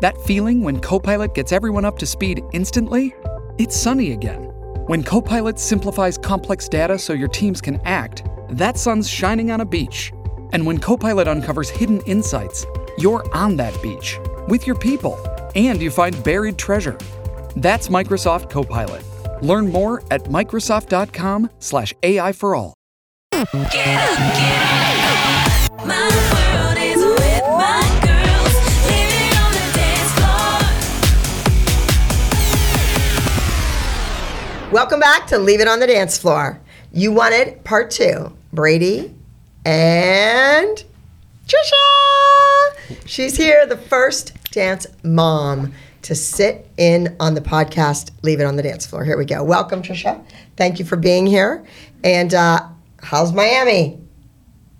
That feeling when Copilot gets everyone up to speed instantly? It's sunny again. When Copilot simplifies complex data so your teams can act, that sun's shining on a beach. And when Copilot uncovers hidden insights, you're on that beach with your people and you find buried treasure. That's Microsoft Copilot. Learn more at Microsoft.com/slash AI for all. My world is Welcome back to Leave It on the Dance Floor. You wanted part two. Brady and Tricia. She's here, the first dance mom to sit in on the podcast Leave It on the Dance Floor. Here we go. Welcome, Tricia. Thank you for being here. And uh, how's Miami?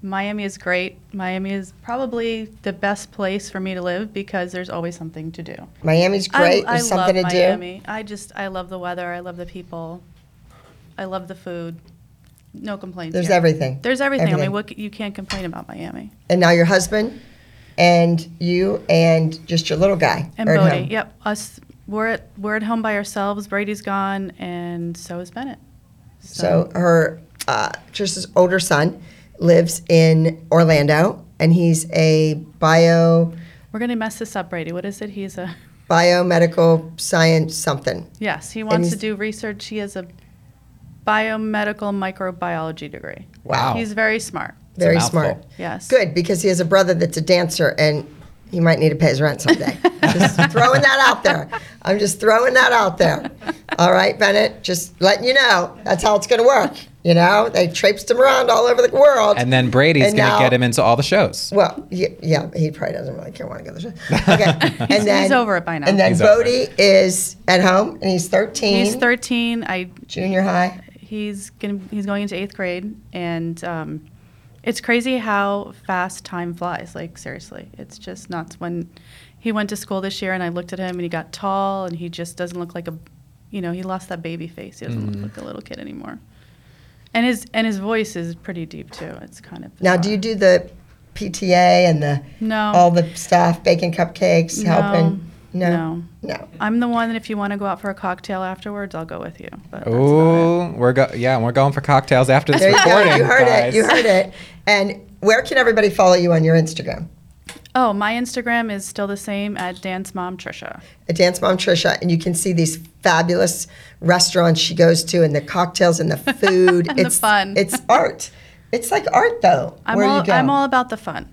Miami is great. Miami is probably the best place for me to live because there's always something to do. Miami's great. I, I There's something love to Miami. I just I love the weather. I love the people. I love the food. No complaints. There's here. everything. There's everything. I mean, what you can't complain about Miami. And now your husband and you and just your little guy. And Bodie. Yep. Us. We're at we're at home by ourselves. Brady's gone, and so is Bennett. So her, uh, Tricia's older son lives in Orlando, and he's a bio we're gonna mess this up, Brady. What is it? He's a biomedical science something. yes. He wants to do research. He has a biomedical microbiology degree. Wow. He's very smart. Very smart. Yes. Good because he has a brother that's a dancer, and he might need to pay his rent someday. just throwing that out there. I'm just throwing that out there. All right, Bennett. Just letting you know that's how it's going to work. You know, they traipsed him around all over the world. And then Brady's going to get him into all the shows. Well, yeah, yeah, he probably doesn't really care want to go to the show. Okay, and then he's over it by now. And then He's over Bodie is at home, and he's 13, He's 13. I junior high. he's gonna he's going into eighth grade, and um, it's crazy how fast time flies. Like seriously, it's just nuts. When he went to school this year, and I looked at him, and he got tall, and he just doesn't look like a, you know, he lost that baby face. He doesn't Mm-hmm. look like a little kid anymore. And his and his voice is pretty deep too. It's kind of Now, do you do the PTA and the No. all the stuff, baking cupcakes, No. helping? No, No. No. I'm the one that if you want to go out for a cocktail afterwards, I'll go with you. But that's about it. We're go yeah, we're going for cocktails after this There you go. recording. You heard guys. it. You heard it. And where can everybody follow you on your Instagram? Oh, my Instagram is still the same at Dance Mom Tricia. At Dance Mom Tricia, and you can see these fabulous restaurants she goes to, and the cocktails and the food. And the it's fun. It's art. It's like art, though. I'm where all you go. I'm all about the fun,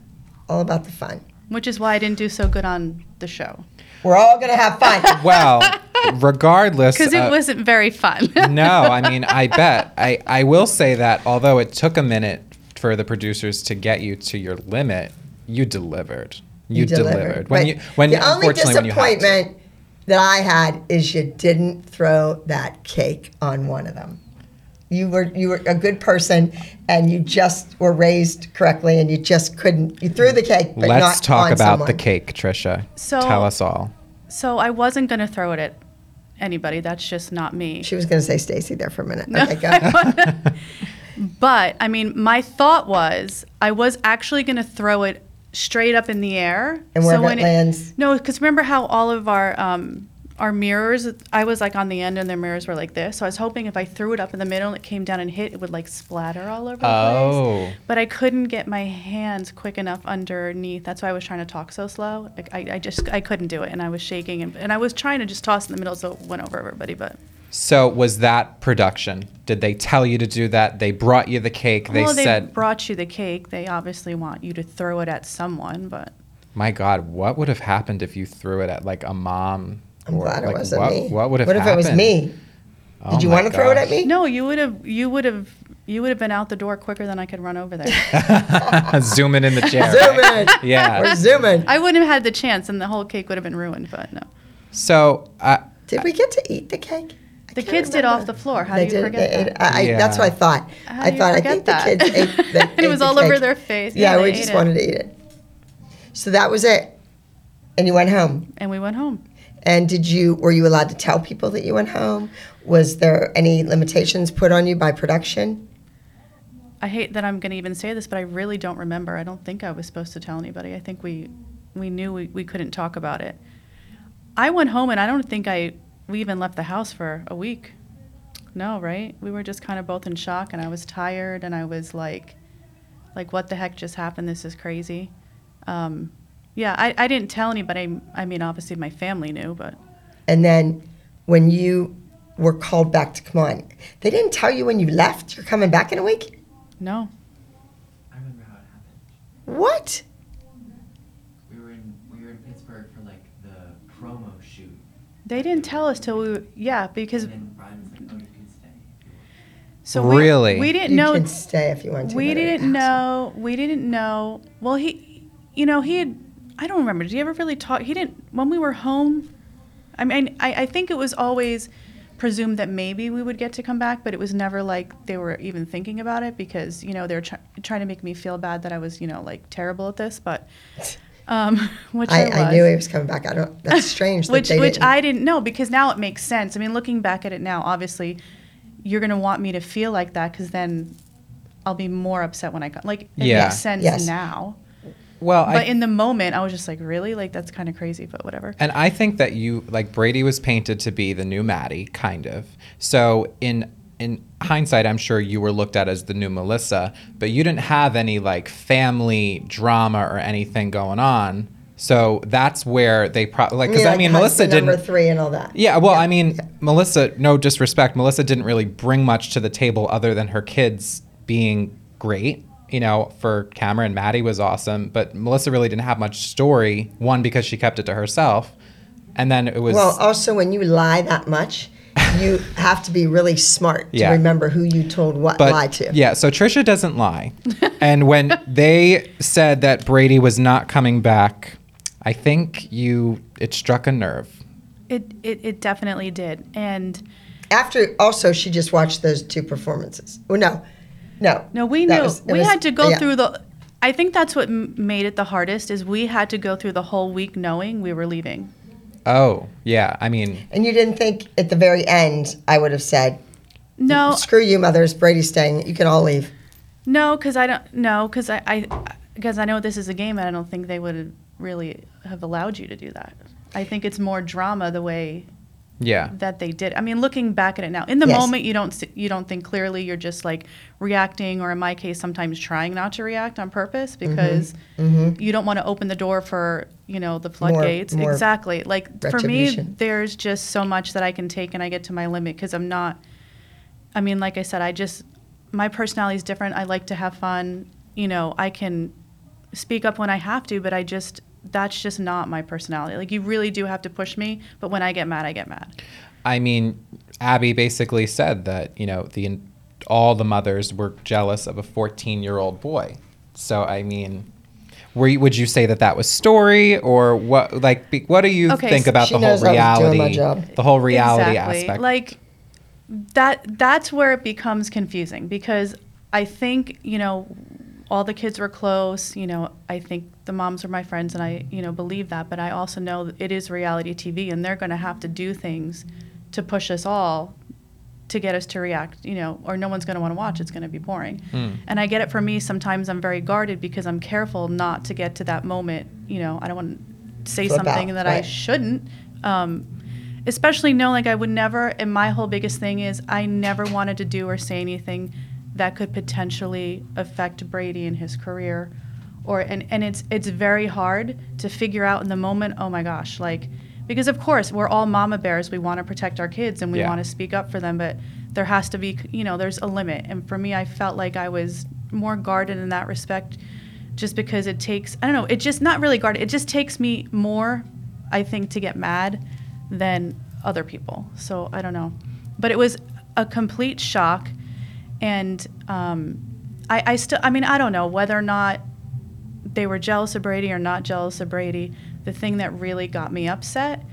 all about the fun. which is why I didn't do so good on the show We're all gonna have fun. Well, regardless because it uh, wasn't very fun. no, I mean, I bet. I, I will say that although it took a minute for the producers to get you to your limit, you delivered. You, delivered. When But you when the you, only unfortunately when you had to. disappointment that I had is you didn't throw that cake on one of them. You were you were a good person, and you just were raised correctly, and you just couldn't. You threw the cake, but Let's not talk on about someone. the cake, Tricia. So- Tell us all. so I wasn't gonna throw it at anybody. That's just not me. She was going to say Stacy there for a minute. Okay, go. But I mean, my thought was I was actually going to throw it straight up in the air. And wherever when it lands- no, because remember how all of our um, our mirrors, I was like on the end, and their mirrors were like this. So I was hoping if I threw it up in the middle and it came down and hit, it would like splatter all over the Oh. place. But I couldn't get my hands quick enough underneath. That's why I was trying to talk so slow. Like I, I just I couldn't do it, and I was shaking, and, and I was trying to just toss in the middle so it went over everybody, but. So was that production? Did they tell you to do that? They brought you the cake. They well, they said, brought you the cake. They obviously want you to throw it at someone, but "My God, what would have happened if you threw it at like a mom?" I'm or, glad it like, wasn't what, me. What would have What if happened? it was me? Oh Did you want to throw it at me? no, you would have you would have you would have been out the door quicker than I could run over there. Zooming in the chair. Zoom right? in. Yeah. We're zooming. I wouldn't have had the chance, and the whole cake would have been ruined. But no, So, uh, Did we get to eat the cake? I The can't kids did off the floor. How They do you did- forget they that? ate- I, I, That's what I thought. How I do you thought I forget think that? the kids ate. They It ate was the all over their face. Yeah, Yeah, we just ate it. wanted to eat it. So that was it, and you went home. And we went home. And did you were you allowed to tell people that you went home? Was there any limitations put on you by production? I hate that I'm going to even say this, but I really don't remember. I don't think I was supposed to tell anybody. I think we we knew we, we couldn't talk about it. I went home and I don't think I we even left the house for a week. No, right? We were just kind of both in shock and I was tired and I was like like what the heck just happened? This is crazy. Um, yeah, I, I didn't tell anybody. I mean, obviously my family knew, but And then when you were called back to come on, they didn't tell you when you left. You're coming back in a week. no. I remember how it happened. What? We were in we were in Pittsburgh for like the promo shoot, They didn't tell us till we were, yeah, because and then Brian was like, "Oh, you can stay." if you want." so we, Really? we didn't You know can stay if you want to. we but it- didn't know we didn't know well he you know he had i don't remember did he ever really talk he didn't when we were home i mean i, I think it was always presumed that maybe we would get to come back but it was never like they were even thinking about it because you know they were try- trying to make me feel bad that i was you know like terrible at this but um which i, I, was I knew he was coming back. I don't. That's strange. that which they which didn't. I didn't know because now it makes sense. I mean, looking back at it now, obviously, you're gonna want me to feel like that because then I'll be more upset when I come. Like it Yeah. makes sense Yes. now, Well, but I, in the moment, I was just like, really, like that's kind of crazy, but whatever. and I think that you like Brady was painted to be the new Maddie, kind of. So in in hindsight, I'm sure you were looked at as the new Melissa, but you didn't have any like family drama or anything going on. So that's where they probably like because mean, I mean Melissa didn't. number three and all that. Yeah, well, I mean, Melissa, no disrespect, Melissa didn't really bring much to the table other than her kids being great. You know, for Cameron, Maddie was awesome, but Melissa really didn't have much story. One, because she kept it to herself. And then it was. Well, also when you lie that much, you have to be really smart to Yeah. remember who you told what but lie to. yeah, so Tricia doesn't lie. and when they said that Brady was not coming back, I think you it struck a nerve. It it, it definitely did, and After also, she just watched those two performances. Well, no, no, no, we knew was- we was- had to go yeah. through the. I think that's what m- made it the hardest is we had to go through the whole week knowing we were leaving. Oh, yeah. I mean, And you didn't think at the very end I would have said, No, "Screw you, mothers. Brady's staying. You can all leave." No, because I don't. No, because I, I, because I know this is a game, and I don't think they would really have allowed you to do that. I think it's more drama the way yeah. that they did. I mean, looking back at it now, in the Yes. moment you don't see, you don't think clearly. You're just like reacting, or in my case, sometimes trying not to react on purpose Mm-hmm. because you don't want to open the door for you know the floodgates. more exactly. Like for me, there's just so much that I can take, and I get to my limit because I'm not. I mean, like I said, I just my personality is different. I like to have fun. You know, I can speak up when I have to, but I just that's just not my personality. Like you really do have to push me, but when I get mad, I get mad. I mean, Abby basically said that you know the all the mothers were jealous of a 14 year old boy. So I mean, were you, would you say that that was story or what? Like, be, what do you Okay, think so about the whole knows I was reality? The whole reality exactly. aspect. Like that that's where it becomes confusing because I think, you know, all the kids were close, you know, I think the moms are my friends and I, you know, believe that, but I also know that it is reality TV and they're going to have to do things to push us all to get us to react, you know, or no one's going to want to watch. It's going to be boring. And I get it for me. Sometimes I'm very guarded because I'm careful not to get to that moment. You know, I don't want to say Flip something out, that I shouldn't. Um, especially knowing like I would never. And my whole biggest thing is I never wanted to do or say anything that could potentially affect Brady and his career. Or and, and it's it's very hard to figure out in the moment. Oh my gosh, like because of course we're all mama bears. We want to protect our kids and we Yeah. want to speak up for them, but there has to be you know there's a limit. And for me, I felt like I was more guarded in that respect, just because it takes I don't know. It just not really guarded. It just takes me more, I think, to get mad than other people. So I don't know, but it was a complete shock, and um, I, I still I mean I don't know whether or not they were jealous of Brady or not jealous of Brady. The thing that really got me upset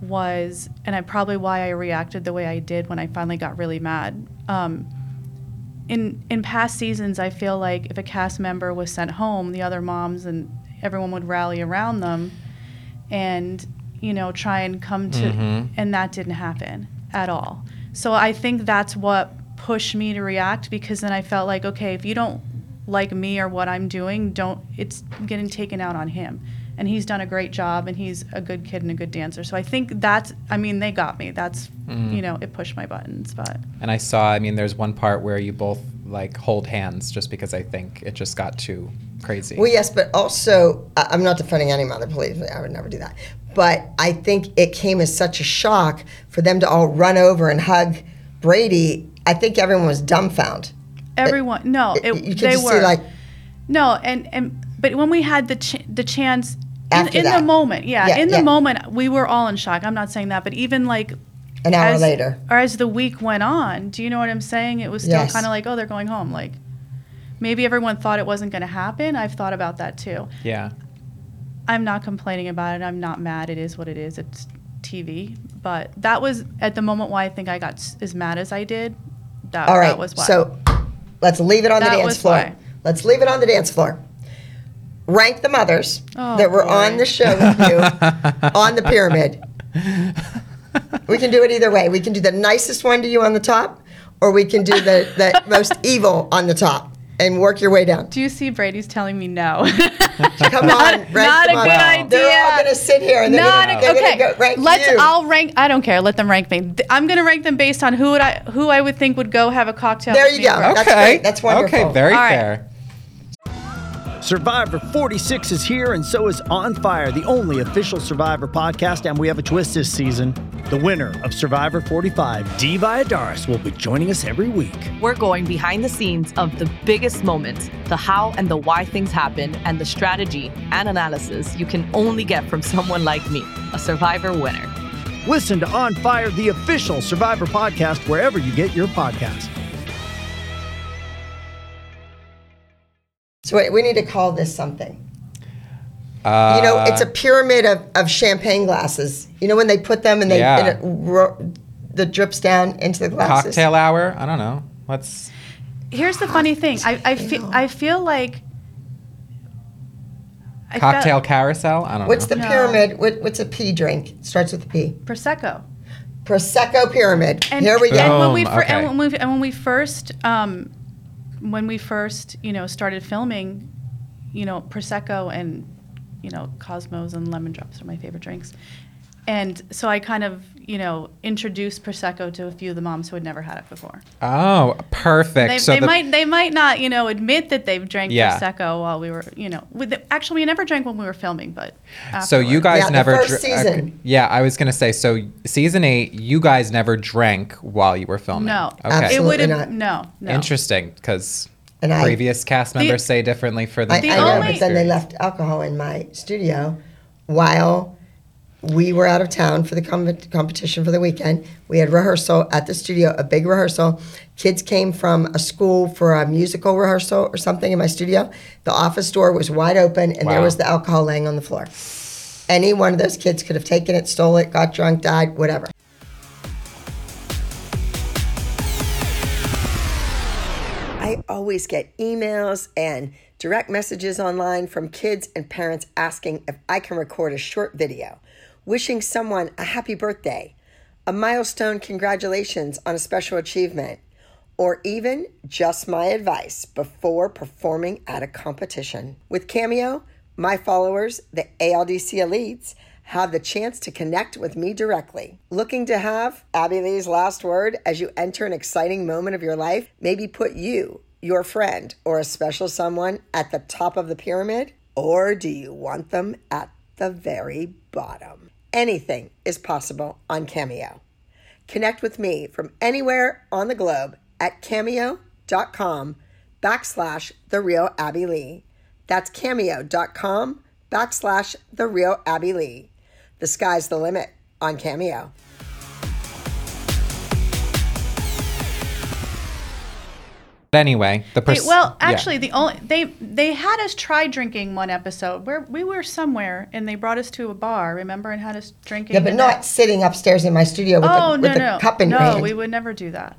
was, and I probably why I reacted the way I did when I finally got really mad. Um, in in past seasons, I feel like if a cast member was sent home, the other moms and everyone would rally around them, and you know try and come to, and that didn't happen at all. So I think that's what pushed me to react because then I felt like okay, if you don't like me or what I'm doing, don't it's getting taken out on him. And he's done a great job and he's a good kid and a good dancer. So I think that's I mean, they got me. That's mm. you know, it pushed my buttons, but And I saw, I mean, there's one part where you both like hold hands just because I think it just got too crazy. Well, yes, but also, I- I'm not defending any mother, please. I would never do that. But I think it came as such a shock for them to all run over and hug Brady. I think everyone was dumbfounded. everyone no, it, you could they just were see, like, No, and and but when we had the ch- the chance in, After in the moment, yeah, Yeah, in the yeah. moment, we were all in shock. I'm not saying that, but even like an hour as, later. or as the week went on, do you know what I'm saying? It was still Yes. kind of like, oh, they're going home. Like maybe everyone thought it wasn't going to happen. I've thought about that too. yeah. I'm not complaining about it. I'm not mad. It is what it is. It's TV. But that was at the moment why I think I got s- as mad as I did. That, All right, that was why. so let's leave it on That the dance floor. why. Let's leave it on the dance floor. Rank the mothers Oh, that were boy. on the show with you on the pyramid. We can do it either way. We can do the nicest one to you on the top, or we can do the, the most evil on the top and work your way down. do you see Brady's telling me no? Come on, rank not the a good idea. They're all going to sit here and they're Not going a, to okay. go rank Let's. you. I'll rank. I don't care. Let them rank me. I'm gonna rank them based on who would I who I would think would go have a cocktail. There with you me go. first. That's okay. great. That's wonderful. Okay, very All right. fair. Survivor 46 is here, and so is On Fire, the only official Survivor podcast. And we have a twist this season. The winner of Survivor 45, Dee Valladares, will be joining us every week. We're going behind the scenes of the biggest moments, the how and the why things happen, and the strategy and analysis you can only get from someone like me, a survivor winner. Listen to On Fire, the official Survivor podcast, wherever you get your podcasts. So wait, we need to call this something. Uh, You know, it's a pyramid of, of champagne glasses. You know when they put them and they Yeah. and it ro- the drips down into the glasses. cocktail hour. I don't know. Let's. Here's the funny thing. I, I feel I feel like I felt- Cocktail carousel. I don't What's know. the No. pyramid? What, what's a P drink? It starts with a P. prosecco. Prosecco pyramid. And, Here we go. And when we fir- okay. and when we and when we first um, when we first you know started filming, you know prosecco and you know cosmos and lemon drops are my favorite drinks. And so I kind of, you know, introduced prosecco to a few of the moms who had never had it before. Oh, perfect. They, so they the, might they might not, you know, admit that they've drank Yeah. prosecco while we were, you know, with the, actually we never drank when we were filming, but So you guys Yeah, the never. first dr- uh, season. yeah, I was gonna say. So season eight, you guys never drank while you were filming. no, Okay. it Absolutely would not. no, no. Interesting, because And I- previous cast members say differently for the. I, The I know, only- but then they left alcohol in my studio while we were out of town for the com- competition for the weekend. We had rehearsal at the studio, a big rehearsal. Kids came from a school for a musical rehearsal or something in my studio. The office door was wide open, and there was the alcohol laying on the floor. Any one of those kids could have taken it, stole it, got drunk, died, whatever. Always get emails and direct messages online from kids and parents asking if I can record a short video, wishing someone a happy birthday, a milestone congratulations on a special achievement, or even just my advice before performing at a competition. With Cameo, my followers, the ALDC elites, have the chance to connect with me directly. Looking to have Abby Lee's last word as you enter an exciting moment of your life? Maybe put you, your friend, or a special someone at the top of the pyramid? Or do you want them at the very bottom? Anything is possible on Cameo. Connect with me from anywhere on the globe at cameo.com backslash the real Abby Lee. That's cameo.com backslash the real Abby Lee. The sky's the limit on Cameo. But anyway, the They, pers- well, yeah. actually, the only they they had us try drinking one episode where we were somewhere and they brought us to a bar. Remember, and had us drinking. Yeah, but not that- sitting upstairs in my studio with Oh the, no with the no cup in no! your hand. we would never do that.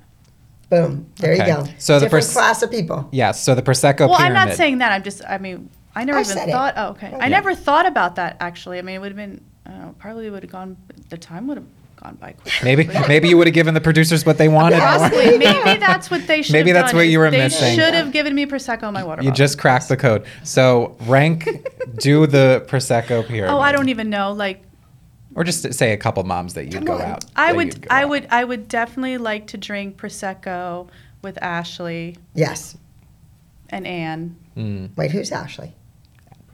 Boom. There Okay. you go. So the different pers- class of people. Yes, so the prosecco Well, pyramid. I'm not saying that. I'm just. I mean, I never I even said it. thought. Oh, okay. I Yeah. never thought about that actually. I mean, it would have been. Uh, probably would have gone. The time would have gone by quick. Maybe maybe you would have given the producers what they wanted. Possibly. Maybe that's what they should. Maybe have that's done, what is you were they missing. should have given me prosecco in my water You bottle. just cracked the code. So rank, do the prosecco pyramid. Oh, I don't even know. Like, Or just say a couple moms that you'd go out. I would. you'd go I out. would. I would definitely like to drink prosecco with Ashley Yes. and Anne. Mm, Wait, who's Ashley?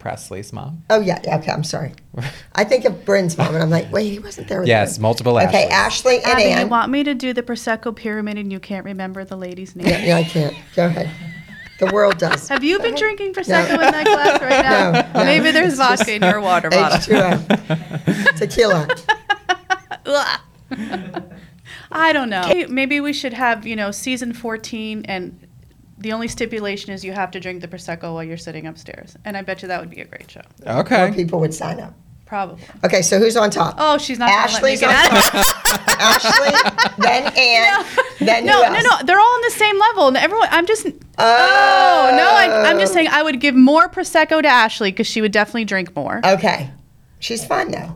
Presley's mom. Oh yeah, yeah, okay. I'm sorry. I think of Brynn's mom, and I'm like, wait, he wasn't there. With Yes, Bryn. multiple Okay, Ashleys. Ashley and Abby, you want me to do the prosecco pyramid and you can't remember the lady's name? Yeah, yeah, I can't. Go ahead. The world does. Have you been drinking prosecco in that glass right now? No, no. Maybe there's It's just vodka in your water bottle. H2O. Tequila. I don't know. Maybe we should have, you know, season 14 and the only stipulation is you have to drink the prosecco while you're sitting upstairs. And I bet you that would be a great show. Okay. More people would sign up. Probably. Okay, so who's on top? Oh, she's not gonna let me Ashley's get on top. Ashley, then Ann, then No, who no, else? no. They're all on the same level. And everyone, I'm just. Oh, no. I, I'm just saying I would give more prosecco to Ashley because she would definitely drink more. Okay. She's fun though.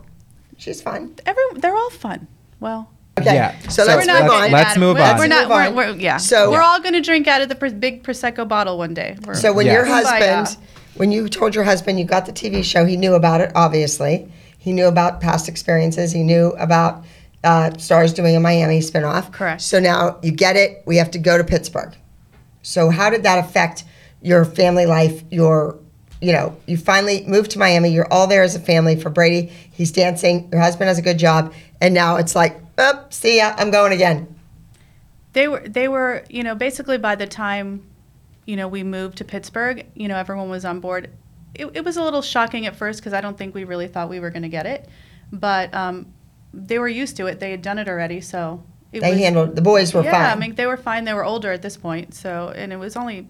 She's fun. Every, they're all fun. Well, Okay. Yeah. So, So let's we're move not on. getting Let's at it. move We're, on. we're not. Move. We're, we're, yeah. So- we're all going to drink out of the pros- big prosecco bottle one day. We're- So when Yes. your Kumbaya. husband, when you told your husband you got the TV show, he knew about it. Obviously, he knew about past experiences. He knew about uh, Stars doing a Miami spinoff. Correct. So now you get it. We have to go to Pittsburgh. So how did that affect your family life? Your, you know, you finally moved to Miami. You're all there as a family for Brady. He's dancing. Your husband has a good job, and now it's like, oh, see ya. I'm going again. they were they were you know basically by the time you know we moved to Pittsburgh you know everyone was on board it, it was a little shocking at first because I don't think we really thought we were going to get it but um, they were used to it they had done it already so it They was, handled. The boys were yeah fine. I mean they were fine they were older at this point so and it was only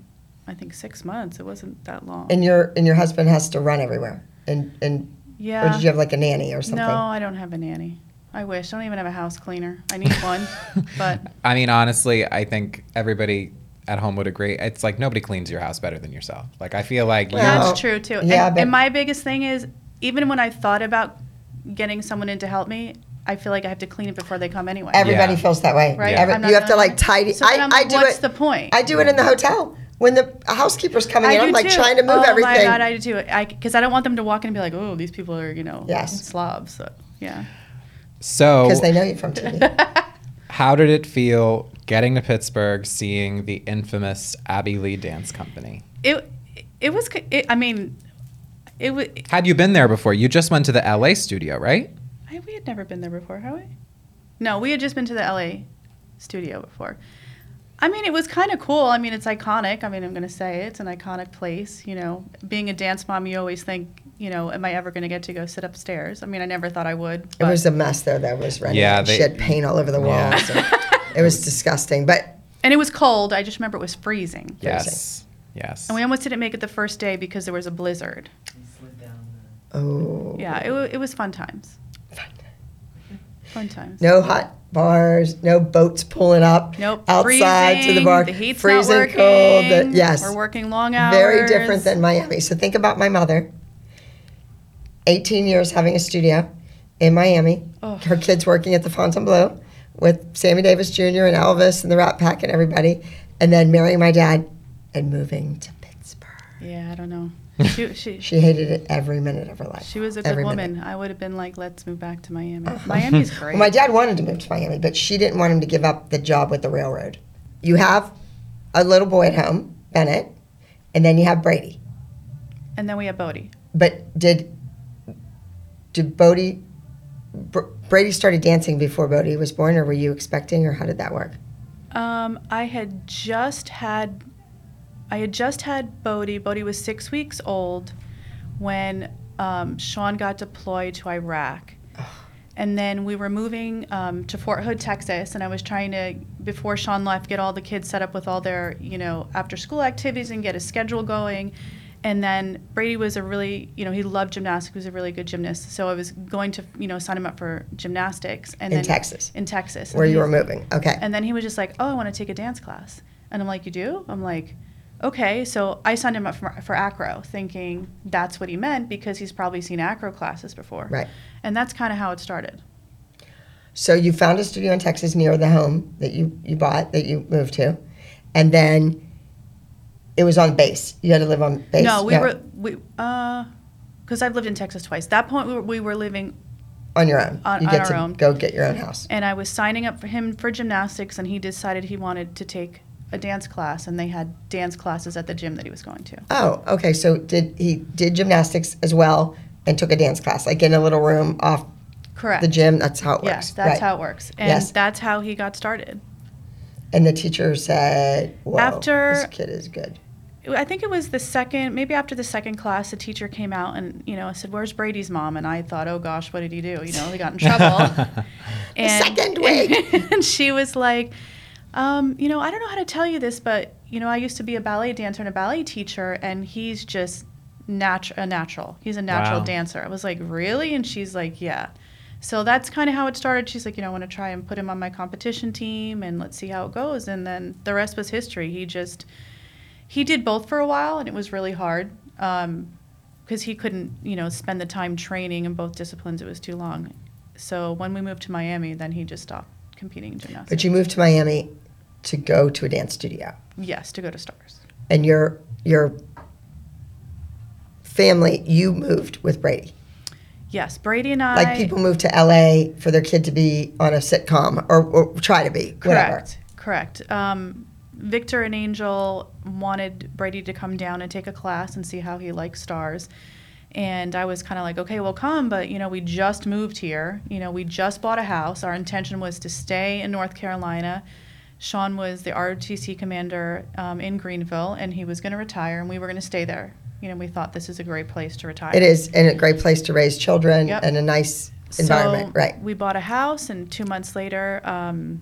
I think six months it wasn't that long and your and your husband has to run everywhere. And and yeah or did you have like a nanny or something? no I don't have a nanny I wish I don't even have a house cleaner I need one but I mean, honestly, I think everybody at home would agree. It's like nobody cleans your house better than yourself. Like I feel like Well, you That's true too. yeah, and, but- and my biggest thing is even when I thought about getting someone in to help me, I feel like I have to clean it before they come anyway. Everybody Yeah. feels that way. Right. Yeah. Every- you have to gonna- like tidy. So I, I'm I do what's it. the point? I do it in the hotel when the housekeeper's coming in. I I'm like too. trying to move oh everything. my god, I do too. Because I, don't want them to walk in and be like, "Oh, these people are, you know, Yes. slobs." So, yeah. So. because they know you from TV. How did it feel getting to Pittsburgh, seeing the infamous Abby Lee Dance Company? It it was. It, I mean, it was. Had you been there before? You just went to the LA studio, right? I, we had never been there before, have we? No, we had just been to the LA studio before. I mean, it was kind of cool. I mean, it's iconic. I mean, I'm going to say it's an iconic place. You know, being a dance mom, you always think, you know, am I ever going to get to go sit upstairs? I mean, I never thought I would. it was a mess though. That was running. Yeah, Yeah, they- she had paint all over the Yeah. walls. and it was disgusting. But and it was cold. I just remember it was freezing. Yes. Yes. And we almost didn't make it the first day because there was a blizzard. They slid down oh, Yeah, it, it was fun times. Fun times. no hot bars, no boats pulling up. Nope. Outside to the bar. The heat's freezing not working. cold. The, yes. We're working long hours. Very different than Miami. So think about my mother. 18 years having a studio in Miami. Oh. Her kids working at the Fontainebleau with Sammy Davis Jr. and Elvis and the Rat Pack and everybody. And then marrying my dad and moving to Pittsburgh. Yeah, I don't know. She, she, She hated it every minute of her life. She was a good woman. minute. I would have been like, let's move back to Miami. Miami's great. Well, my dad wanted to move to Miami, but she didn't want him to give up the job with the railroad. You have a little boy at home, Bennett, and then you have Brady. and then we have Bodie. But did did Bodie Br- Brady started dancing before Bodie was born, or were you expecting, or how did that work? Um, I had just had, I had just had Bodie. Bodie was six weeks old when um, Sean got deployed to Iraq, And then we were moving um, to Fort Hood, Texas, and I was trying to, before Sean left, get all the kids set up with all their, you know, after school activities and get a schedule going. And then Brady was a really, you know, he loved gymnastics. He was a really good gymnast. So I was going to, you know, sign him up for gymnastics. And In then, Texas? In Texas. Where you were moving. Okay. And then he was just like, "Oh, I want to take a dance class." And I'm like, "You do?" I'm like, "Okay." So I signed him up for, for acro, thinking that's what he meant because he's probably seen acro classes before. Right. And that's kind of how it started. So you found a studio in Texas near the home that you, you bought, that you moved to. And then it was on base. You had to live on base. No, we were we uh, because I've lived in Texas twice. That point we were, we were living on your own. on- you on get to own. go get your own house. and I was signing up for him for gymnastics, and he decided he wanted to take a dance class, and they had dance classes at the gym that he was going to. Oh, okay. So did he did gymnastics as well and took a dance class, like in a little room off Correct. the gym? That's how it works. Yes, that's right. how it works, and Yes. that's how he got started. And the teacher said, Whoa, After- this kid is good. I think it was the second, maybe after the second class, the teacher came out and you know said, "Where's Brady's mom?" And I thought, "Oh gosh, what did he do?" You know, he got in trouble. and, second week. and she was like, um, "You know, I don't know how to tell you this, but you know, I used to be a ballet dancer and a ballet teacher, and he's just natu- a natural. He's a natural Wow. dancer." I was like, "Really?" And she's like, "Yeah." So that's kind of how it started. She's like, you know, I want to try and put him on my competition team and let's see how it goes. And then the rest was history. He just he did both for a while and it was really hard because he couldn't you know spend the time training in both disciplines it was too long so when we moved to miami then he just stopped competing in gymnastics But you moved to Miami to go to a dance studio. yes to go to stars And your your family, you moved with Brady. yes brady and i Like people move to LA for their kid to be on a sitcom or, or try to be, whatever. correct correct um, victor and angel wanted brady to come down and take a class and see how he likes stars. And i was kind of like okay well come but you know we just moved here. You know we just bought a house. Our intention was to stay in north carolina. Sean was the rotc commander um, in greenville and he was going to retire and we were going to stay there. You know we thought this is a great place to retire. It is, and a great place to raise children Yep. and a nice environment, so right? We bought a house, and two months later, um,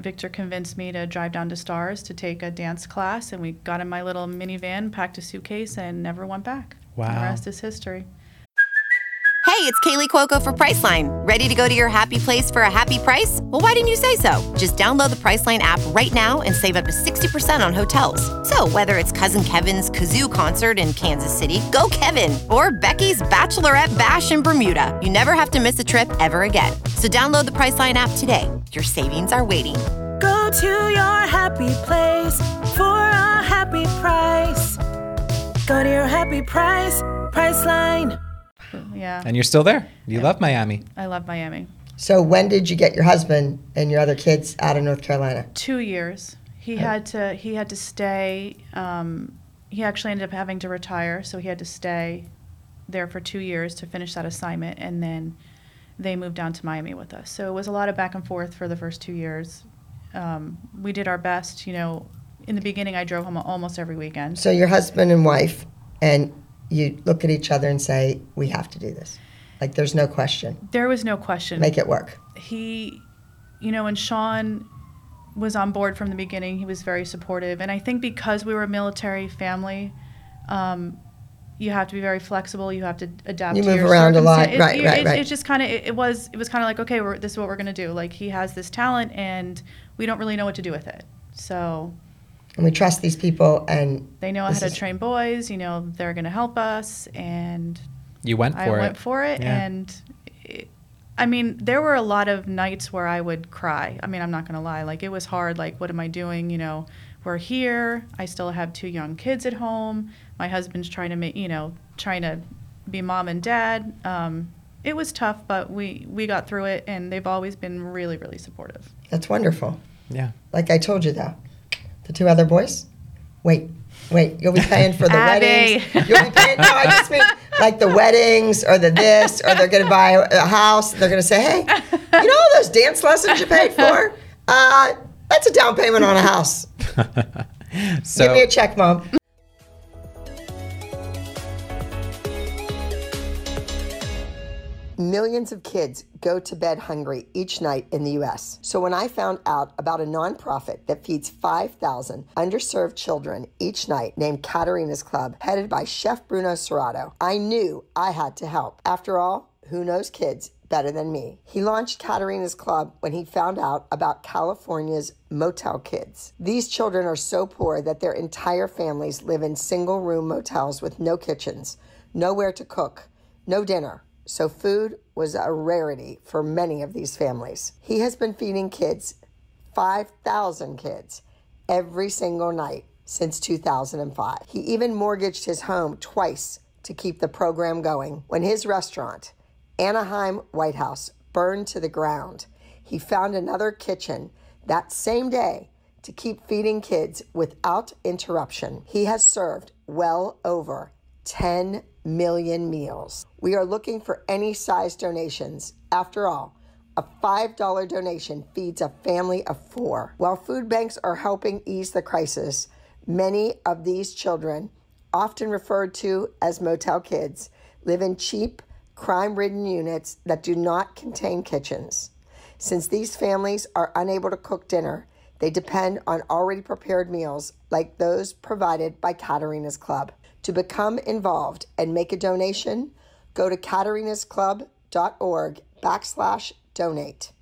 Victor convinced me to drive down to Stars to take a dance class, and we got in my little minivan, packed a suitcase, and never went back. Wow. The rest is history. Hey, it's Kaley Cuoco for Priceline. Ready to go to your happy place for a happy price? Well, why didn't you say so? Just download the Priceline app right now and save up to 60% on hotels. So, whether it's Cousin Kevin's Kazoo concert in Kansas City, go Kevin, or Becky's Bachelorette Bash in Bermuda, you never have to miss a trip ever again. So, download the Priceline app today. Your savings are waiting. Go to your happy place for a happy price. Go to your happy price, Priceline. Yeah, And you're still there. You love Miami. I love Miami. So when did you get your husband and your other kids out of North Carolina? Two years. He had to. He had to stay. Um, he actually ended up having to retire, so he had to stay there for two years to finish that assignment, and then they moved down to Miami with us. So it was a lot of back and forth for the first two years. Um, we did our best. You know, in the beginning, I drove home almost every weekend. So your husband and wife, and you look at each other and say, "We have to do this." Like there's no question. There was no question. Make it work. he, you know, when Sean was on board from the beginning, he was very supportive. And I think because we were a military family, um, you have to be very flexible. You have to adapt. You to move your around a lot. circumstan- Right, you- right, it, right. It's just kind of it, it was it was kind of like okay, we're, this is what we're gonna do. Like he has this talent, and we don't really know what to do with it. So And we trust these people, and they know how to train boys. You know they're gonna help us, and You went for I it. went for it, Yeah. and I mean, there were a lot of nights where I would cry. I mean, I'm not gonna lie, like it was hard. Like, what am I doing? You know, we're here. I still have two young kids at home. My husband's trying to make, you know, trying to be mom and dad. Um, it was tough, but we we got through it, and they've always been really, really supportive. that's wonderful. Yeah. Like I told you, though, the two other boys. Wait, wait. You'll be paying for the Abby. weddings. You'll be paying. No, I just mean like the weddings or the this, or they're going to buy a house. They're going to say, "Hey, you know all those dance lessons you paid for? Uh, that's a down payment on a house. So Give me a check, mom." millions of kids go to bed hungry each night in the US. So when I found out about a nonprofit that feeds 5,000 underserved children each night named Caterina's Club, headed by Chef Bruno Serato, I knew I had to help. After all, who knows kids better than me? He launched Caterina's Club when he found out about California's motel kids. These children are so poor that their entire families live in single room motels with no kitchens, nowhere to cook, no dinner. So food was a rarity for many of these families. He has been feeding kids, 5,000 kids, every single night since 2005. He even mortgaged his home twice to keep the program going. When his restaurant, Anaheim White House, burned to the ground, he found another kitchen that same day to keep feeding kids without interruption. He has served well over 10 million meals. We are looking for any size donations. After all, a $5 donation feeds a family of four. While food banks are helping ease the crisis, many of these children, often referred to as motel kids, live in cheap, crime ridden units that do not contain kitchens. Since these families are unable to cook dinner, they depend on already prepared meals like those provided by Caterina's Club. To become involved and make a donation, go to caterinasclub.org backslash donate.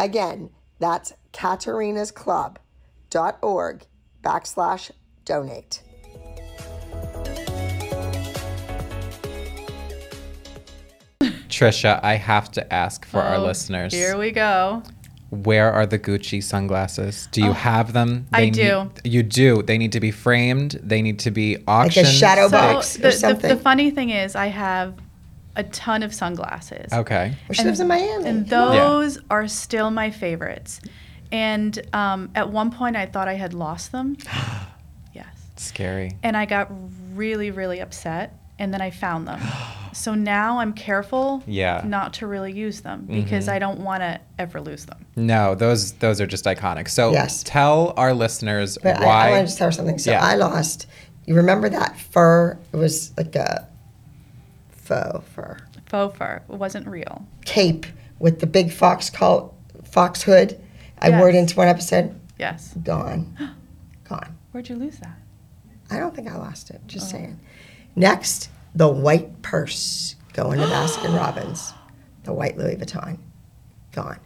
Again, that's caterinasclub.org backslash donate. Tricia, I have to ask for our Oh, listeners. Here we go. Where are the Gucci sunglasses? Do you Oh, have them? I need- do. you do. They need to be framed. They need to be auctioned. shadow So box the, or something. the funny thing is, I have a ton of sunglasses. Okay. Well, she lives in Miami. And Come on. those are still my favorites. And um, at one point, I thought I had lost them. yes. Scary. And I got really, really upset. And then I found them. so now I'm careful Yeah. not to really use them because Mhm. I don't want to ever lose them. No, those those are just iconic. So Yes. tell our listeners But why. I, I want to tell her something. So Yeah. I lost. You remember that fur? It was like a faux fur Faux fur it wasn't real. cape with the big fox col- fox hood. I wore it into one episode. Yes. Gone. Gone. Where'd you lose that? I don't think I lost it. Just Oh. saying. Next, the white purse going to Baskin Robbins. The white Louis Vuitton. Gone.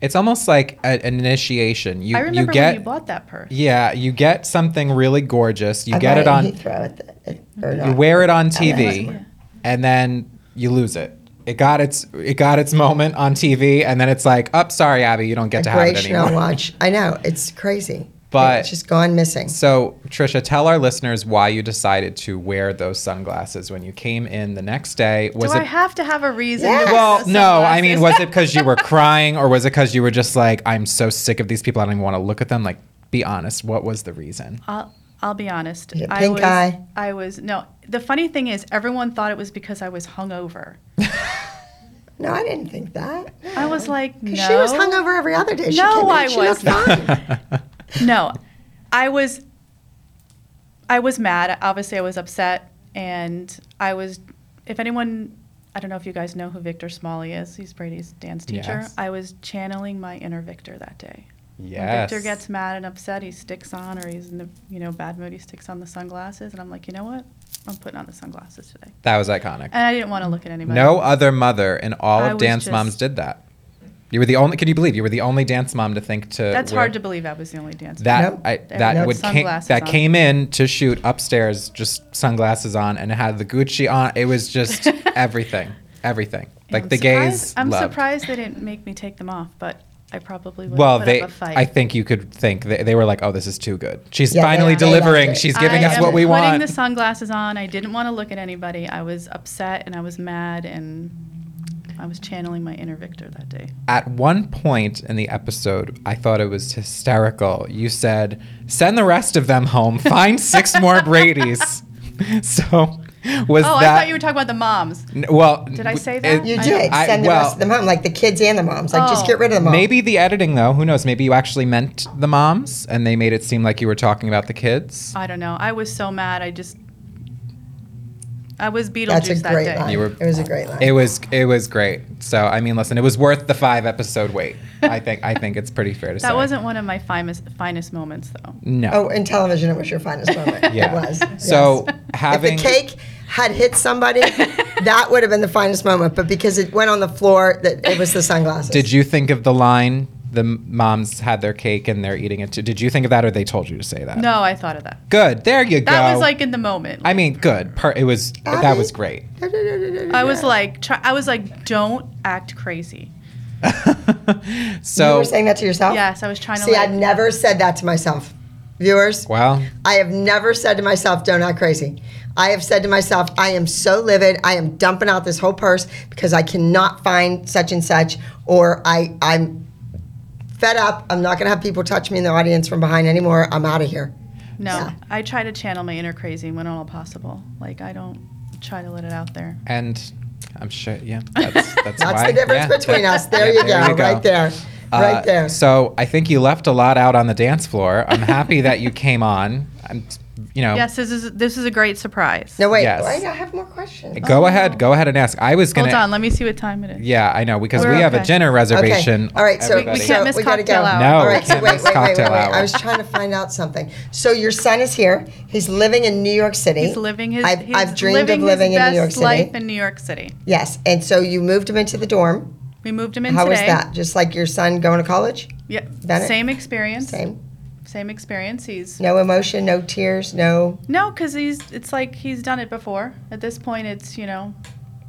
It's almost like a, an initiation. You I remember you get when you bought that purse. yeah, you get something really gorgeous. You I get bought it on. in Heathrow at the, at, you wear it on LAX. TV, and then you lose it. It got its it got its moment on TV, and then it's like, "Oh, sorry, Abby, you don't get to have Gray it Chanel anymore." watch. I know it's crazy. But- it's just gone missing. So, Tricia, tell our listeners why you decided to wear those sunglasses when you came in the next day. Was Do it I have to have a reason? Yes. To wear Well, those no. I mean, was it because you were crying, or was it because you were just like, "I'm so sick of these people. I don't even want to look at them." Like, be honest. What was the reason? I'll, I'll be honest. Yeah, I pink was, eye. I was no. The funny thing is, everyone thought it was because I was hungover. No, I didn't think that. I was like, no. She was hungover every other day. She No, came in, I she was looked not. no, I was. I was mad. Obviously, I was upset, and I was. If anyone, I don't know if you guys know who Victor Smalley is. He's Brady's dance teacher. Yes. I was channeling my inner Victor that day. When Yes. Victor gets mad and upset, he sticks on, or he's in the you know bad mood. He sticks on the sunglasses, and I'm like, you know what? I'm putting on the sunglasses today. That was iconic. And I didn't want to look at anybody. No other mother in all I of dance moms did that. You were the only. Can you believe you were the only dance mom to think to? That's wear- hard to believe. I was the only dancer. That Nope. I, that had would came, that on. came in to shoot upstairs, just sunglasses on, and it had the Gucci on. It was just everything, everything. Like I'm the gays I'm loved. surprised they didn't make me take them off, but I probably would. Well, put they. Up a fight. I think you could think they, they were like, "Oh, this is too good. She's Yeah, finally they loved delivering. She's giving I us am what we putting want." the sunglasses on. I didn't want to look at anybody. I was upset and I was mad and I was channeling my inner Victor that day. At one point in the episode, I thought it was hysterical. You said, "Send the rest of them home. Find six more Brady's." So, was oh, I thought you were talking about the moms. N- well, Did I say that? You did don't- I- send the well- rest of them home, like the kids and the moms. Like, just Oh. get rid of them all. Maybe the editing, though. Who knows? Maybe you actually meant the moms, and they made it seem like you were talking about the kids. I don't know. I was so mad. I just I was Beetlejuice That's a that great day. line. You were- it was a great line. It was it was great. So I mean, listen, it was worth the five episode wait. I think I think it's pretty fair to say. That wasn't one of my finest finest moments though. No. Oh, in television, it was your finest moment. Yeah. It was. So yes. having if the cake had hit somebody, that would have been the finest moment. But because it went on the floor, that it was the sunglasses. Did you think of the line? The moms had their cake and they're eating it too. Did you think of that, or they told you to say that? No, I thought of that. Good. There you go. That was like in the moment. I mean, good. Per- it was. that was great. I was like, try, I was like, don't act crazy. So you were saying that to yourself? Yes, I was trying to. See, like, I've never said that to myself. Viewers, well, I have never said to myself, don't act crazy. I have said to myself, I am so livid. I am dumping out this whole purse because I cannot find such and such, or I, I'm fed up. I'm not going to have people touch me in the audience from behind anymore. I'm out of here. No, Yeah. I try to channel my inner crazy when all possible. Like I don't try to let it out there. and I'm sure. Yeah, that's that's, That's why. the difference yeah, between us. There, yeah, you, go, right there. Uh, right there. So I think you left a lot out on the dance floor. I'm happy that you came on. I'm, you know. Yes, this is this is a great surprise. No, wait. Yes. wait, I have more questions. Go oh. ahead. Go ahead and ask. I was gonna. Hold on, let me see what time it is. Yeah, I know because We're we have a okay. dinner reservation. Okay. All right. So, everybody. We can't so miss gotta cocktail hour. No, All we right. So can't wait, miss wait, wait, wait, cocktail wait. hour. I was trying to find out something. So your son is here. He's living in New York City. He's living his. I've, he's I've dreamed living of living his in New York City. best City. life in New York City. yes. And so you moved him into the dorm. We moved him in How was today. that? Just like your son going to college? Yeah, Bennett? same experience. Same. Same experience. He's No emotion, no tears, no. no, because he's. It's like he's done it before. At this point, it's you know,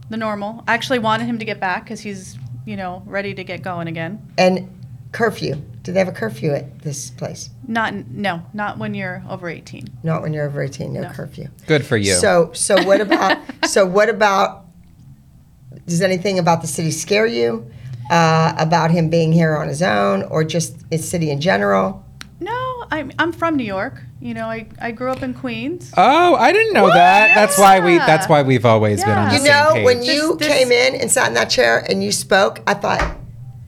the normal. I actually wanted him to get back because he's you know ready to get going again. And curfew. Do they have a curfew at this place? Not no, not when you're over 18. Not when you're over 18. No, No. curfew. Good for you. So, so what about? so, what about? Does anything about the city scare you? Uh, about him being here on his own, or just the city in general? No, I'm I'm from New York. You know, I, I grew up in Queens. Oh, I didn't know that. That's why we. That's why we've always been on the Yeah. You same know, page. when you This- this- came in and sat in that chair and you spoke, I thought,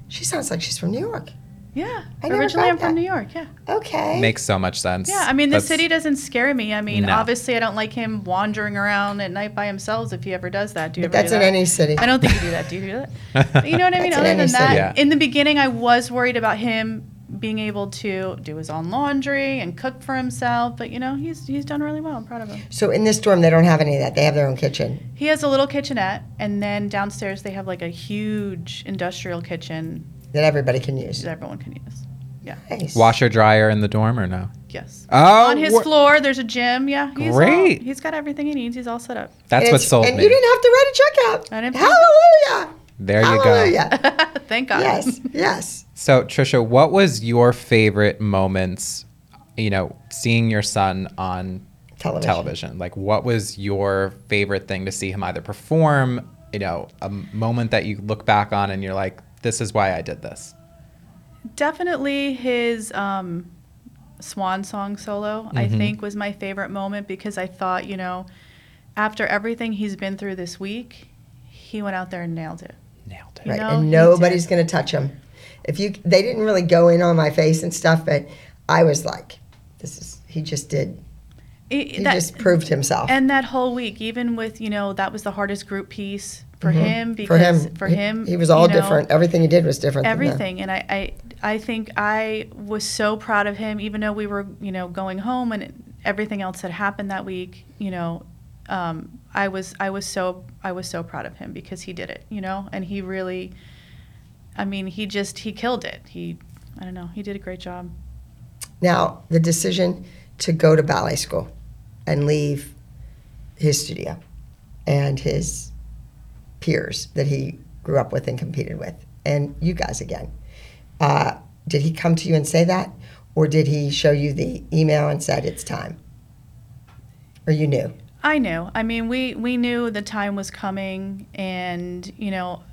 she sounds like she's from New York. Yeah, I never originally I'm from. New York. Yeah. Okay. makes so much sense. Yeah, I mean the That's- city doesn't scare me. I mean, No. obviously I don't like him wandering around at night by himself if he ever does that. Do you But ever that's do in that? any city. I don't think you do that. Do you do that? But you know what I mean? That's in Other any than that, city. Yeah. in the beginning I was worried about him being able to do his own laundry and cook for himself, but you know, he's he's done really well. I'm proud of him. So in this dorm, they don't have any of that. They have their own kitchen. He has a little kitchenette and then downstairs they have like a huge industrial kitchen that everybody can use. that everyone can use. Yeah. Nice. washer dryer in the dorm or no? Yes. Oh, On his wha- floor, there's a gym. Yeah, he's Great. All, he's got everything he needs. He's all set up. That's And what it's- sold and me. you didn't have to write a check out. I didn't- Hallelujah. there you go. Hallelujah. Thank God. yes. Yes. So Tricia, what was your favorite moments? You know, seeing your son on Television. television. Like, what was your favorite thing to see him either perform? You know, a moment that you look back on and you're like, "This is why I did this." Definitely his um, swan song solo, I Mhm. think, was my favorite moment because I thought, you know, after everything he's been through this week, he went out there and nailed it. Nailed it. You know, and nobody's going to touch him. If you, they didn't really go in on my face and stuff, but I was like, this is, he just did. It- He that- just proved himself. And that whole week, even with you know, that was the hardest group piece for Mhm. him for him, for him, he, was all you know, different. Everything he did was different. everything and I, I i think i was so proud of him even though we were you know going home and everything else had happened that week you know um, i was i was so i was so proud of him because he did it you know and he really i mean he just he killed it he i don't know he did a great job Now, the decision to go to ballet school and leave his studio and his peers that he grew up with and competed with, and you guys again. Uh, did he come to you and say that? Or did he show you the email and said it's time? Or you knew? I knew. I mean, we we knew the time was coming, and you know,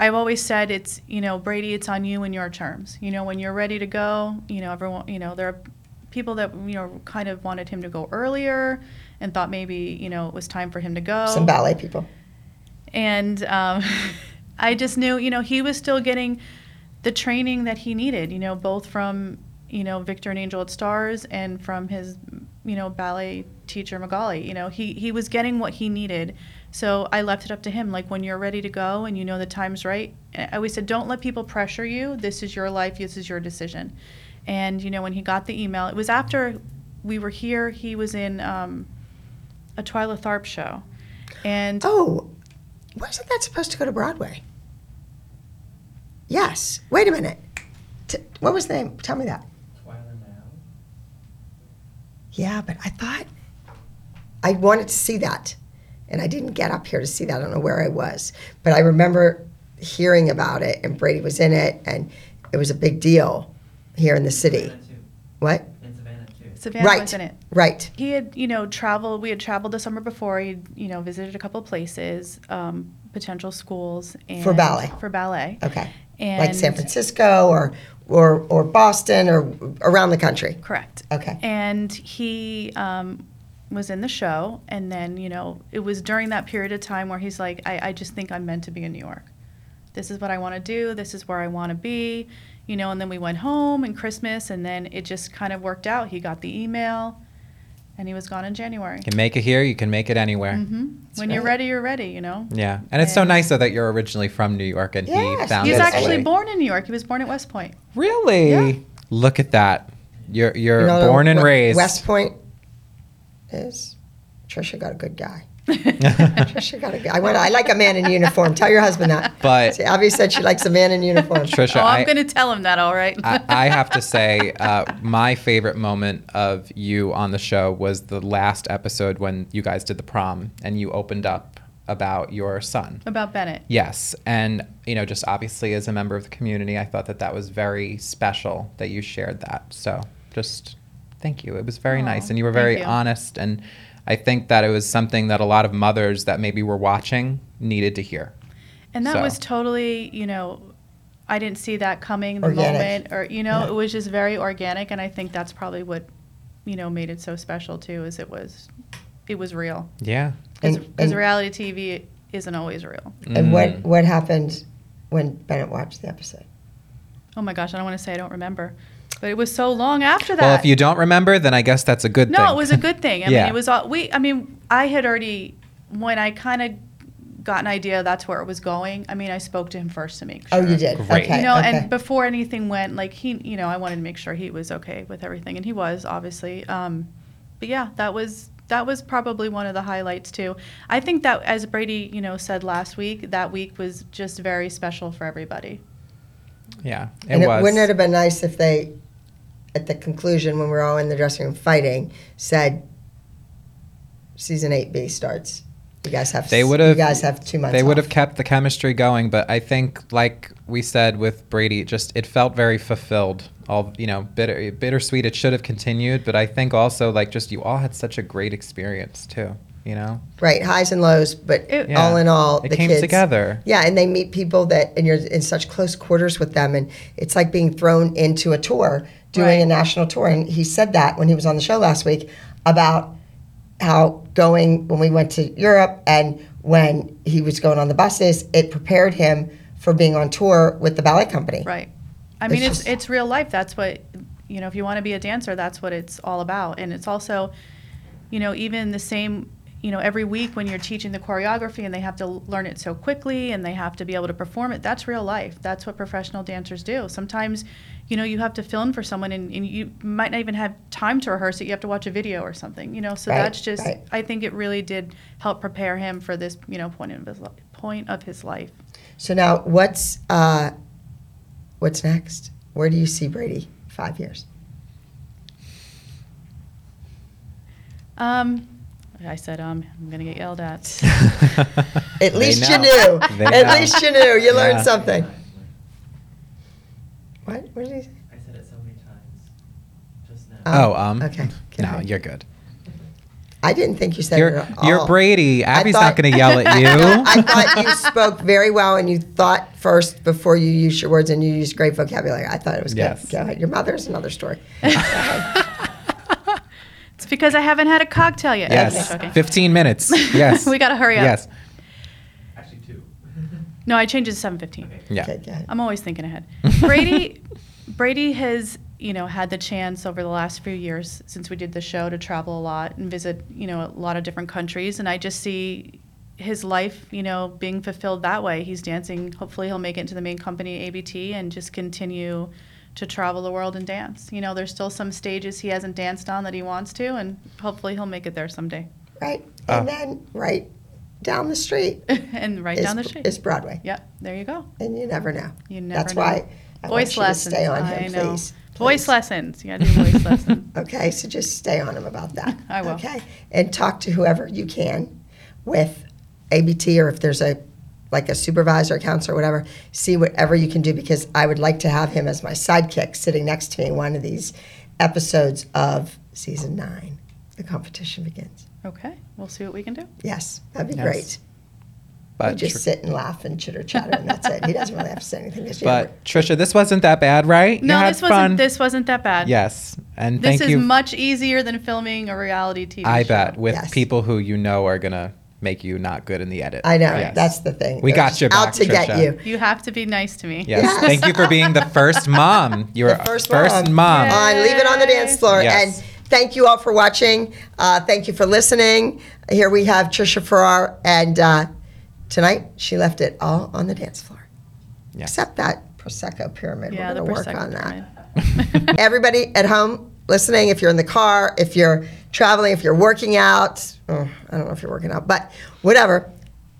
I've always said it's you know Brady, it's on you and your terms. You know, when you're ready to go, you know everyone. You know there are people that you know kind of wanted him to go earlier, and thought maybe you know it was time for him to go. Some ballet people. And um, I just knew, you know, he was still getting the training that he needed, you know, both from, you know, Victor and Angel at Stars and from his, you know, ballet teacher Magali. You know, he he was getting what he needed. So I left it up to him. Like when you're ready to go and you know the time's right. I always said, don't let people pressure you. This is your life. This is your decision. And you know, when he got the email, it was after we were here. He was in um, a Twyla Tharp show, and Oh, wasn't that supposed to go to Broadway? Yes. Wait a minute. T- what was the name? Tell me that. Yeah, but I thought I wanted to see that, and I didn't get up here to see that. I don't know where I was, but I remember hearing about it, and Brady was in it, and it was a big deal here in the city. What? In Savannah too. Savannah right. was in it. Right. He had, you know, traveled. We had traveled the summer before. He'd, you know, visited a couple places, um, potential schools, and For ballet. For ballet. Okay. And like San Francisco or or or Boston or around the country. Correct. Okay. And he um, was in the show, and then you know, it was during that period of time where he's like, I, I just think I'm meant to be in New York. This is what I want to do. This is where I want to be. You know, and then we went home and Christmas, and then it just kind of worked out. He got the email, and he was gone in January. You can make it here, you can make it anywhere. hmm When you're ready, you're ready. You know. Yeah. And it's so nice though that you're originally from New York and he Yes, found He was it. actually away. born in New York. He was born at West Point. Really? Yeah. Look at that. You're you're You know born and what raised. West Point is Tricia got a good guy. Tricia got a guy. I want. I like a man in uniform. Tell your husband that. But- See, Abby said she likes a man in uniform. Tricia, oh, I'm I, going to tell him that. All right. I, I have to say, uh, my favorite moment of you on the show was the last episode when you guys did the prom and you opened up about your son. About Bennett. Yes, and you know, just obviously as a member of the community, I thought that that was very special that you shared that. So, just thank you. It was very Aw, nice, and you were very you. honest. And I think that it was something that a lot of mothers that maybe were watching needed to hear. And that So- was totally, you know, I didn't see that coming the Organic. moment, or you know, Yeah. it was just very organic, and I think that's probably what, you know, made it so special too. Is it was, it was real. Yeah. Because And- and- reality TV isn't always real. And what Mm. what happened when Bennett watched the episode? Oh my gosh, I don't want to say I don't remember, but it was so long after that. Well, if you don't remember, then I guess that's a good thing. No, it was a good thing. I Yeah. mean, it was all we. I mean, I had already when I kind of got an idea that's where it was going. I mean, I spoke to him first to make sure. Oh, you did. Great. Okay. you know, okay. and before anything went, like he, you know, I wanted to make sure he was okay with everything, and he was obviously. Um, but yeah, that was that was probably one of the highlights too. I think that, as Brady, you know, said last week, that week was just very special for everybody. Yeah, it and it, was. wouldn't it have been nice if they, at the conclusion when we're all in the dressing room fighting, said, "Season eight B starts." You guys have. They would've- you guys have two months. they would have kept the chemistry going, but I think, like we said with Brady, it just it felt very fulfilled. All you know, bitter, bittersweet. It should have continued, but I think also like just you all had such a great experience too. You know, right highs and lows, but It- all in all, it the came kids, together. Yeah, and they meet people that, and you're in such close quarters with them, and it's like being thrown into a tour, doing Right. a national tour. And he said that when he was on the show last week about how going when we went to Europe and when he was going on the buses, it prepared him for being on tour with the ballet company. Right. I mean, it's it's real life. That's what you know. If you want to be a dancer, that's what it's all about. And it's also, you know, even the same. You know, every week when you're teaching the choreography and they have to learn it so quickly and they have to be able to perform it, that's real life. That's what professional dancers do. Sometimes, you know, you have to fill in for someone and, and you might not even have time to rehearse it. You have to watch a video or something, you know. So Right, that's just, right. I think it really did help prepare him for this, you know, point of his, li- point of his life. So now, what's uh, what's next? Where do you see Brady five years? Um, I said, um, I'm gonna get yelled at. At least you know. knew. They At know. least you knew. You learned Yeah. something. What? What did he say? I said it so many times just now. oh, um, okay. Go no, ahead. you're good. I didn't think you said You're it at all. you're Brady. I Abby's thought- not going to yell at you. I thought you spoke very well and you thought first before you used your words and you used great vocabulary. I thought it was Yes. good. Go ahead. Your mother's another story. It's because I haven't had a cocktail yet. yes, Okay, okay. 15 minutes. Yes, We gotta hurry up. Yes, Actually, two. No, I changed it to 7:15. yeah. Okay. I'm always thinking ahead. Brady, Brady has you know, had the chance over the last few years since we did the show to travel a lot and visit, you know, a lot of different countries. And I just see his life, you know, being fulfilled that way. He's dancing. Hopefully, he'll make it into the main company, ABT, and just continue to travel the world and dance. You know, there's still some stages he hasn't danced on that he wants to, and hopefully, he'll make it there someday. Right. Ah. And then right down the street and right is, down the street is Broadway. Yep, there you go. And you never know. You never That's know. why I voice want you lessons. to stay on I him, know. please. Voice lessons. You gotta do voice lessons. Okay, so just stay on him about that. I will. Okay, and talk to whoever you can with ABT or if there's a like a supervisor, counselor, whatever. See whatever you can do because I would like to have him as my sidekick sitting next to me in one of these episodes of season nine. The competition begins. Okay, we'll see what we can do. Yes, that'd be Yes. great. But you just Tr- sit and laugh and chitter chatter, and that's it. He doesn't really have to say anything. Just, but Tricia, this wasn't that bad, right? No, you had this fun. wasn't. This wasn't that bad. Yes, and This thank is you. much easier than filming a reality TV I show. bet with Yes. people who you know are gonna make you not good in the edit. I know Yes. that's the thing. We got you your back, out to get you. You have to be nice to me. Yes. Thank you for being the first mom. You were The first, mom. mom, on Leave It on the Dance Floor. Yes. And thank you all for watching. Uh, thank you for listening. Here we have Tricia Farrar, and uh, tonight she left it all on the dance floor. Except that Prosecco pyramid. Yeah, We're going to work Prosecco on that. Everybody at home listening, if you're in the car, if you're traveling, if you're working out, oh, I don't know if you're working out, but whatever,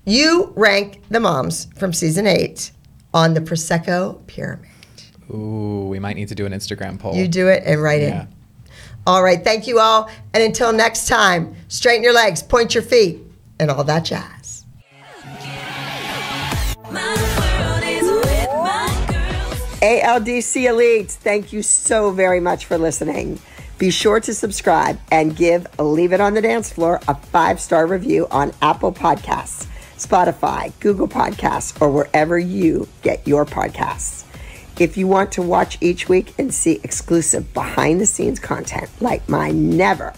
you rank the moms from season eight on the Prosecco pyramid. Ooh, we might need to do an Instagram poll. You do it and write Yeah. in. All right, thank you all. And until next time, straighten your legs, point your feet, and all that jazz. ALDC Elites, thank you so very much for listening. Be sure to subscribe and give Leave It on the Dance Floor a five star review on Apple Podcasts, Spotify, Google Podcasts, or wherever you get your podcasts. If you want to watch each week and see exclusive behind the scenes content like my never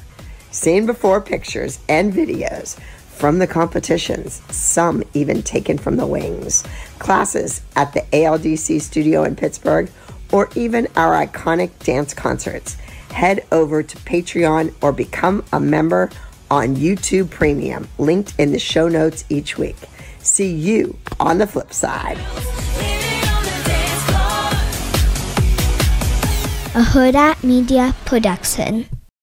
seen before pictures and videos from the competitions, some even taken from the wings, classes at the ALDC studio in Pittsburgh, or even our iconic dance concerts, head over to Patreon or become a member on YouTube Premium, linked in the show notes each week. See you on the flip side. A Hurrdat Media Production.